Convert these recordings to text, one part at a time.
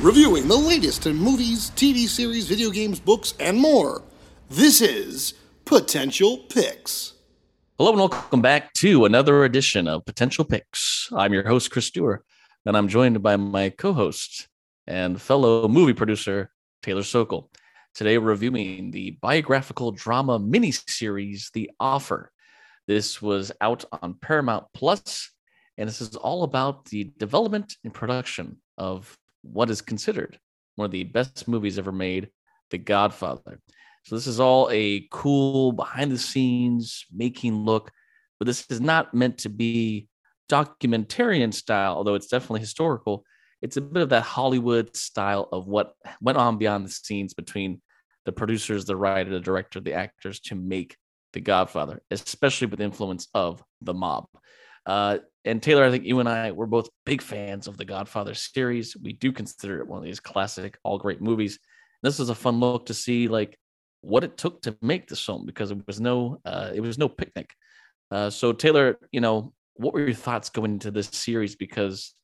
Reviewing the latest in movies, TV series, video games, books, and more. This is Potential Picks. Hello and welcome back to another edition of Potential Picks. I'm your host, Chris Stewart, and I'm joined by my co host and fellow movie producer, Taylor Sokol. Today, we're reviewing the biographical drama miniseries, The Offer. This was out on Paramount Plus, and this is all about the development and production of what is considered one of the best movies ever made, The Godfather. So this is all a cool behind the scenes making look, but this is not meant to be documentarian style, although it's definitely historical. It's a bit of that Hollywood style of what went on behind the scenes between the producers, the writer, the director, the actors to make The Godfather, especially with the influence of the mob. Uh, and Taylor, I think you and I, we're both big fans of the Godfather series. We do consider it one of these classic, all great movies. This is a fun look to see like what it took to make this film because it was no, uh, it was no picnic. Uh, so Taylor, you know, what were your thoughts going into this series? Because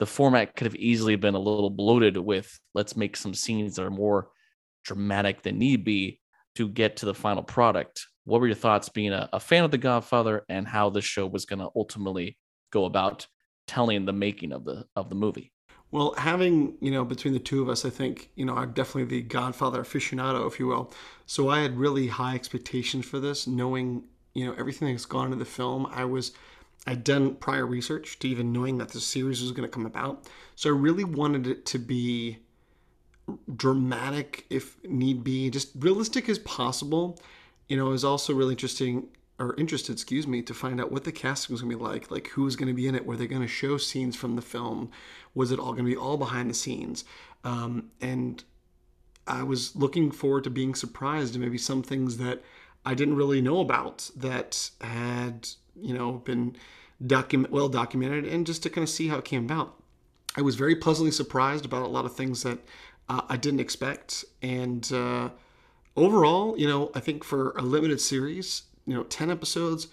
the format could have easily been a little bloated with let's make some scenes that are more dramatic than need be to get to the final product. What were your thoughts being a, a fan of The Godfather and how the show was going to ultimately go about telling the making of the of the movie? Well, having, you know, between the two of us, I think, you know, I'm definitely the Godfather aficionado, if you will. So I had really high expectations for this, knowing, you know, everything that's gone into the film. I was, I'd done prior research to even knowing that the series was going to come about. So I really wanted it to be dramatic, if need be, just realistic as possible. You know, it was also really interesting or interested, excuse me, to find out what the casting was going to be like. Like, who was going to be in it? Were they going to show scenes from the film? Was it all going to be all behind the scenes? Um, and I was looking forward to being surprised and maybe some things that I didn't really know about that had, you know, been document well documented and just to kind of see how it came about. I was very pleasantly surprised about a lot of things that uh, I didn't expect. And uh, overall, you know, I think for a limited series, you know 10 episodes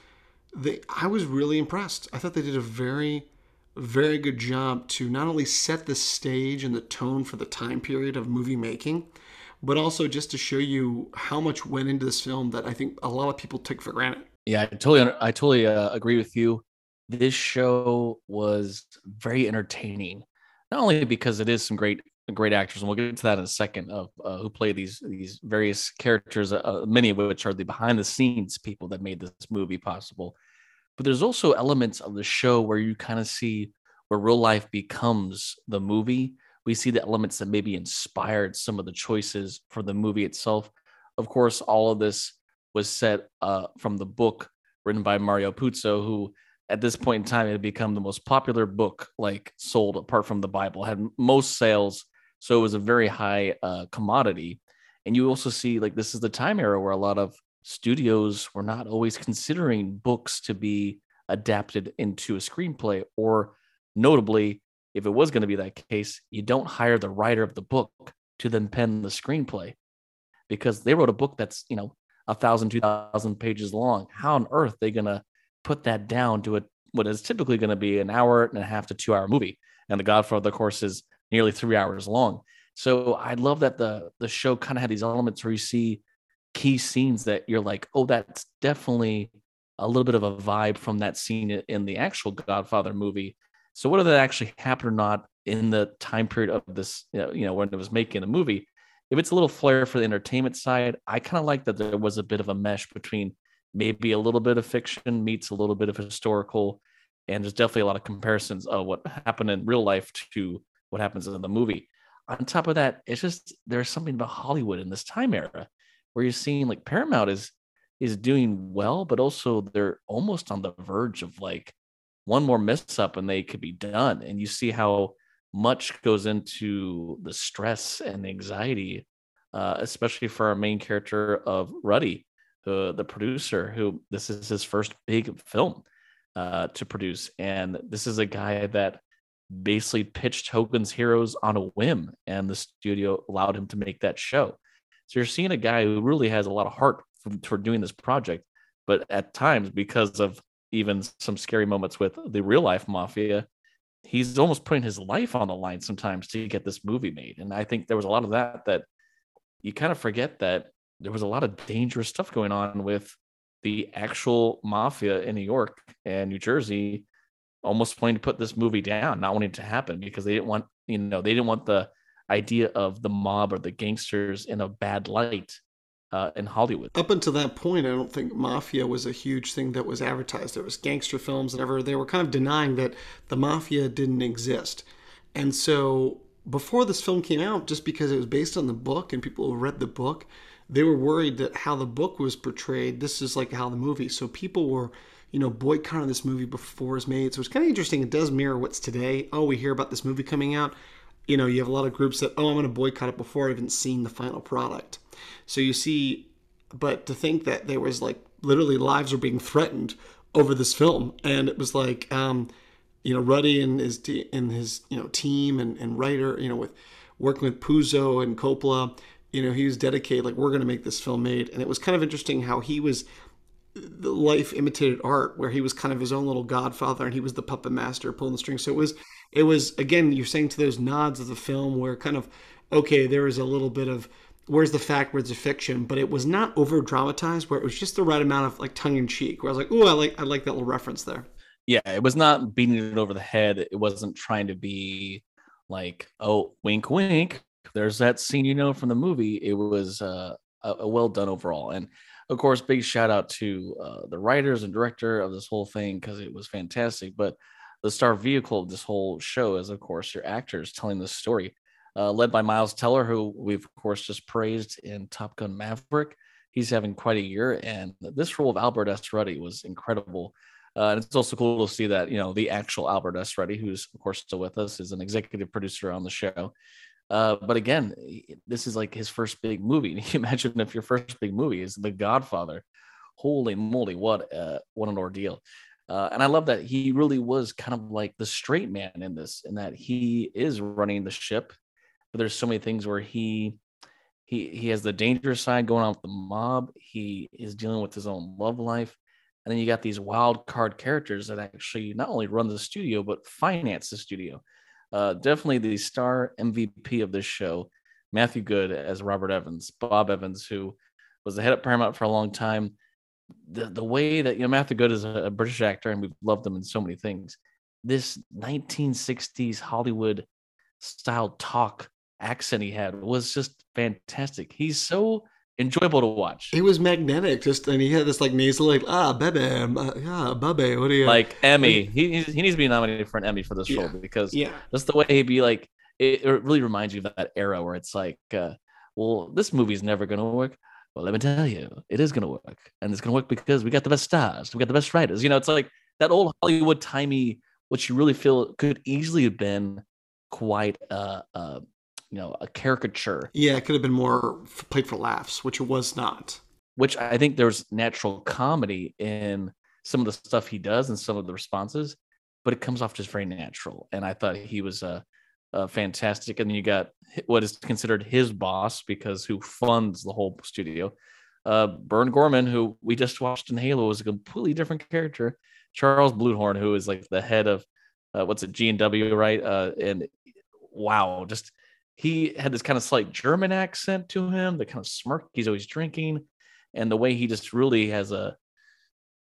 they i was really impressed i thought they did a very very good job to not only set the stage and the tone for the time period of movie making but also just to show you how much went into this film that i think a lot of people took for granted yeah i totally i totally uh, agree with you this show was very entertaining not only because it is some great great actors, and we'll get to that in a second of uh, who play these these various characters, uh, many of which are the behind the scenes people that made this movie possible. But there's also elements of the show where you kind of see where real life becomes the movie. We see the elements that maybe inspired some of the choices for the movie itself. Of course, all of this was set uh, from the book written by Mario Puzo, who at this point in time had become the most popular book like sold apart from the Bible, had most sales so it was a very high uh, commodity. And you also see like this is the time era where a lot of studios were not always considering books to be adapted into a screenplay, or notably, if it was going to be that case, you don't hire the writer of the book to then pen the screenplay because they wrote a book that's, you know, a thousand, two thousand pages long. How on earth are they to put that down to a, what is typically going to be an hour and a half to two hour movie? And The Godfather, of course, is nearly three hours long. So I love that the the show kind of had these elements where you see key scenes that you're like, oh, that's definitely a little bit of a vibe from that scene in the actual Godfather movie. So whether that actually happened or not in the time period of this, you know, you know when it was making the movie, if it's a little flair for the entertainment side, I kind of like that there was a bit of a mesh between maybe a little bit of fiction meets a little bit of historical, and there's definitely a lot of comparisons of what happened in real life to what happens in the movie. On top of that, it's just there's something about Hollywood in this time era where you're seeing like Paramount is is doing well, but also they're almost on the verge of like one more mess up and they could be done. And you see how much goes into the stress and anxiety, uh, especially for our main character of Ruddy, the the producer, who this is his first big film uh, to produce, and this is a guy that basically pitched Hogan's Heroes on a whim, and the studio allowed him to make that show. So you're seeing a guy who really has a lot of heart for, for doing this project, but at times, because of even some scary moments with the real life mafia, he's almost putting his life on the line sometimes to get this movie made. And I think there was a lot of that that you kind of forget that there was a lot of dangerous stuff going on with the actual mafia in New York and New Jersey almost wanting to put this movie down, not wanting it to happen because they didn't want, you know, they didn't want the idea of the mob or the gangsters in a bad light uh, in Hollywood. Up until that point, I don't think mafia was a huge thing that was advertised. There was gangster films and ever. They were kind of denying that the mafia didn't exist. And so before this film came out, just because it was based on the book and people read the book, they were worried that how the book was portrayed, this is like how the movie. So people were, you know, boycotting this movie before it was made. So it's kind of interesting. It does mirror what's today. Oh, we hear about this movie coming out. You know, you have a lot of groups that, oh, I'm going to boycott it before I've even seen the final product. So you see, but to think that there was like literally lives were being threatened over this film, and it was like, um, you know, Ruddy and his and his you know team and, and writer, you know, with working with Puzo and Coppola, you know, he was dedicated. Like we're going to make this film made, and it was kind of interesting how he was the life imitated art where he was kind of his own little godfather and he was the puppet master pulling the strings so it was it was again you're saying to those nods of the film where kind of okay there is a little bit of where's the fact, where's the fiction, but it was not over dramatized where it was just the right amount of like tongue in cheek where I was like, oh, I like I like that little reference there. Yeah, it was not beating it over the head. It wasn't trying to be like, oh, wink, wink. There's that scene you know from the movie. It was uh, a, well done overall, and of course, big shout out to uh, the writers and director of this whole thing because it was fantastic. But the star vehicle of this whole show is, of course, your actors telling the story uh, led by Miles Teller, who we've of course just praised in Top Gun Maverick. He's having quite a year, and this role of Albert S. Ruddy was incredible. Uh, and it's also cool to see that you know the actual Albert S. Ruddy, who's of course still with us, is an executive producer on the show. Uh, but again, this is like his first big movie. You imagine if your first big movie is The Godfather? Holy moly, what uh, what an ordeal! Uh, and I love that he really was kind of like the straight man in this, in that he is running the ship but there's so many things where he he he has the dangerous side going on with the mob. He is dealing with his own love life. And then you got these wild card characters that actually not only run the studio, but finance the studio. Uh, definitely the star MVP of this show, Matthew Goode as Robert Evans, Bob Evans, who was the head of Paramount for a long time. The, the way that, you know, Matthew Goode is a, a British actor and we've loved him in so many things. This 1960s Hollywood style talk accent he had was just fantastic. He's so enjoyable to watch. He was magnetic, just and he had this like nasal like ah baby, uh, yeah baby, what do you like Emmy? He he needs to be nominated for an Emmy for this yeah. role because yeah, that's the way he'd be like. It, it, really reminds you of that era where it's like, uh, well, this movie's never gonna work. Well, let me tell you, it is gonna work, and it's gonna work because we got the best stars, we got the best writers. You know, it's like that old Hollywood timey, what you really feel could easily have been quite a, a you know a caricature. Yeah, it could have been more played for laughs, which it was not. Which I think there's natural comedy in some of the stuff he does and some of the responses, but it comes off just very natural. And I thought he was a, fantastic. And then you got what is considered his boss because who funds the whole studio, uh, Burn Gorman, who we just watched in Halo, was a completely different character. Charles Bluhdorn, who is like the head of uh, what's it G and W, right? Uh, and wow, just he had this kind of slight German accent to him, the kind of smirk he's always drinking, and the way he just really has a,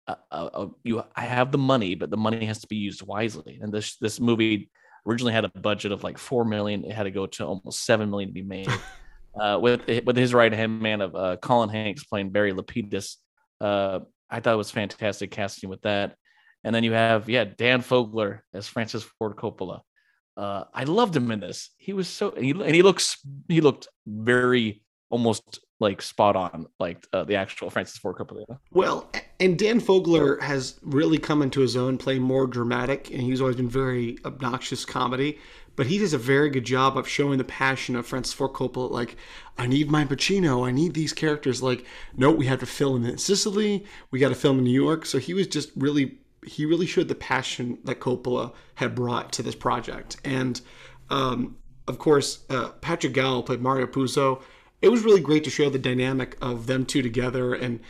a, a, a, you. I have the money, but the money has to be used wisely. And this this movie originally had a budget of like four million. It had to go to almost seven million to be made. uh, with with his right hand man of uh, Colin Hanks playing Barry Lapidus. Uh, I thought it was fantastic casting with that. And then you have yeah Dan Fogler as Francis Ford Coppola. Uh, I loved him in this. He was so and he, and he looks he looked very almost like spot on like uh, the actual Francis Ford Coppola. Well, and Dan Fogler has really come into his own, playing more dramatic, and he's always been very obnoxious comedy. But he does a very good job of showing the passion of Francis Ford Coppola. Like, I need my Pacino. I need these characters. Like, no, we have to film in Sicily. We got to film in New York. So he was just really he really showed the passion that Coppola had brought to this project. And um, of course, uh, Patrick Gower played Mario Puzo. It was really great to show the dynamic of them two together, and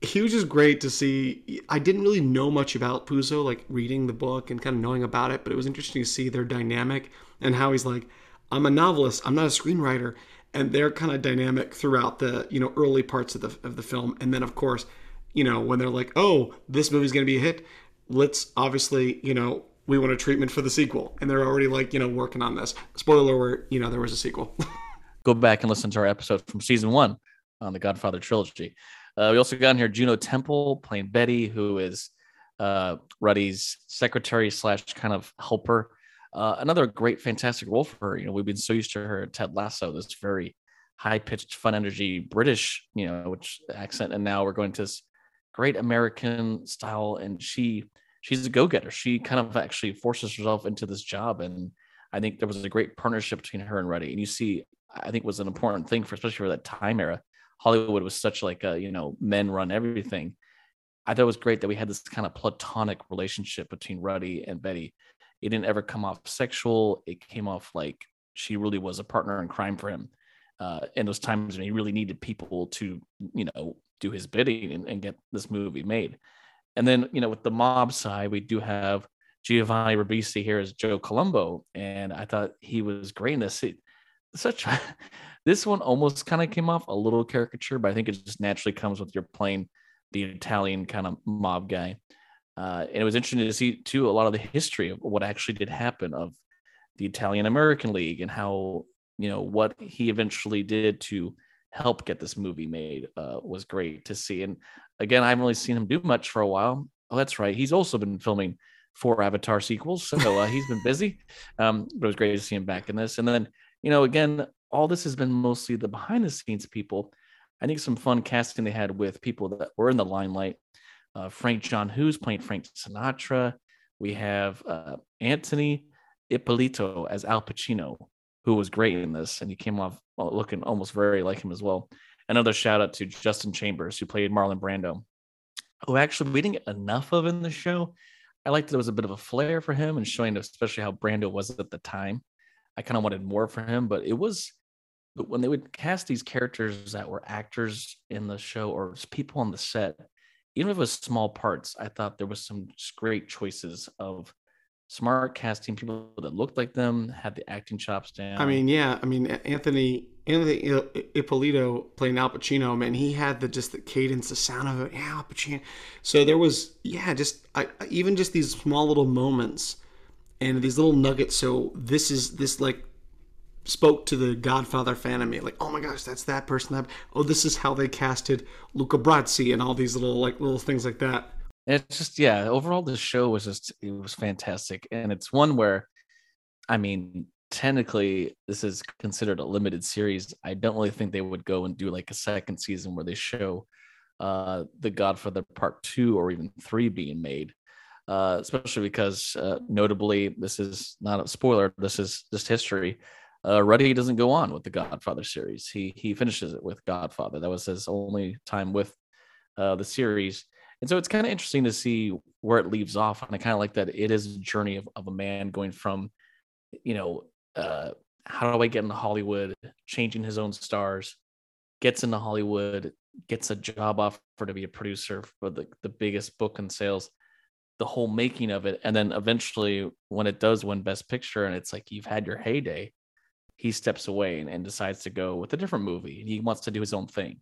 he was just great to see. I didn't really know much about Puzo, like reading the book and kind of knowing about it, but it was interesting to see their dynamic and how he's like, I'm a novelist, I'm not a screenwriter, and they're kind of dynamic throughout the you know early parts of the of the film, and then of course, you know when they're like, oh, this movie's gonna be a hit, let's obviously you know we want a treatment for the sequel, and they're already like you know working on this. Spoiler alert, you know there was a sequel. Go back and listen to our episode from season one on the Godfather trilogy. Uh, we also got in here Juno Temple playing Betty, who is uh, Ruddy's secretary slash kind of helper. Uh, another great, fantastic role for her. You know, we've been so used to her Ted Lasso, this very high pitched, fun energy British, you know, which accent, and now we're going to this great American style, and she she's a go getter. She kind of actually forces herself into this job, and I think there was a great partnership between her and Ruddy. And you see, I think was an important thing for especially for that time era. Hollywood was such like a you know men run everything. I thought it was great that we had this kind of platonic relationship between Ruddy and Betty it didn't ever come off sexual. It came off like she really was a partner in crime for him. Uh, in those times when he really needed people to, you know, do his bidding and, and get this movie made. And then, you know, with the mob side, we do have Giovanni Ribisi here as Joe Colombo, and I thought he was great in this. It, such this one almost kind of came off a little caricature, but I think it just naturally comes with your playing the Italian kind of mob guy. Uh, and it was interesting to see too a lot of the history of what actually did happen of the Italian American League and how you know what he eventually did to help get this movie made uh, was great to see. And again, I haven't really seen him do much for a while. Oh, that's right. He's also been filming four Avatar sequels, so uh, he's been busy. Um, but it was great to see him back in this. And then you know, again, all this has been mostly the behind the scenes people. I think some fun casting they had with people that were in the limelight uh, Frank John Hughes playing Frank Sinatra. We have uh, Anthony Ippolito as Al Pacino, who was great in this, and he came off looking almost very like him as well. Another shout out to Justin Chambers, who played Marlon Brando, who actually we didn't get enough of in the show. I liked it was a bit of a flair for him and showing especially how Brando was at the time. I kind of wanted more for him, but it was but when they would cast these characters that were actors in the show or people on the set, even if it was small parts, I thought there was some great choices of smart casting people that looked like them, had the acting chops down. I mean, yeah, I mean Anthony Anthony Ippolito playing Al Pacino, man, he had the just the cadence, the sound of it, yeah, Al Pacino. So there was, yeah, just I, even just these small little moments and these little nuggets. So this is this like spoke to the Godfather fan in me, like, oh my gosh, that's that person. That oh, this is how they casted Luca Brasi and all these little like little things like that. It's just yeah. Overall, the show was just it was fantastic, and it's one where, I mean, technically this is considered a limited series. I don't really think they would go and do like a second season where they show uh the Godfather Part Two or even three being made. Uh, especially because uh, notably, this is not a spoiler. This is just history uh, Ruddy doesn't go on with the Godfather series. He he finishes it with Godfather. That was his only time with uh, the series, and so it's kind of interesting to see where it leaves off. And I kind of like that it is a journey of, of a man going from, you know, uh, how do I get into Hollywood, changing his own stars, gets into Hollywood, gets a job offer to be a producer for the, the biggest book in sales, the whole making of it. And then eventually when it does win best picture and it's like you've had your heyday, he steps away and, and, decides to go with a different movie. And he wants to do his own thing.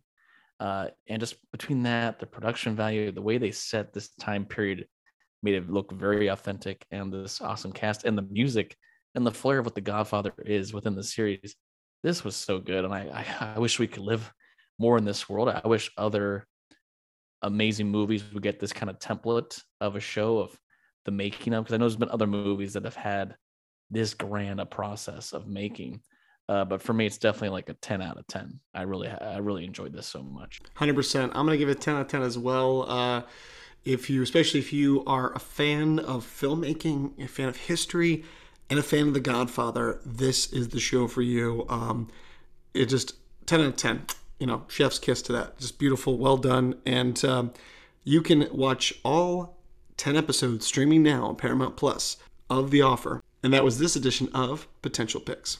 Uh, and just between that, the production value, the way they set this time period made it look very authentic and this awesome cast and the music and the flair of what The Godfather is within the series. This was so good. And I, I, I wish we could live more in this world. I wish other amazing movies would get this kind of template of a show of the making of, because I know there's been other movies that have had this grand a process of making. Uh, but for me, it's definitely like a 10 out of 10. I really, I really enjoyed this so much. 100%. I'm going to give it 10 out of 10 as well. Uh, if you, especially if you are a fan of filmmaking, a fan of history, and a fan of The Godfather, this is the show for you. Um, it just 10 out of 10. You know, chef's kiss to that. Just beautiful, well done. And um, you can watch all 10 episodes streaming now on Paramount Plus of The Offer. And that was this edition of Potential Picks.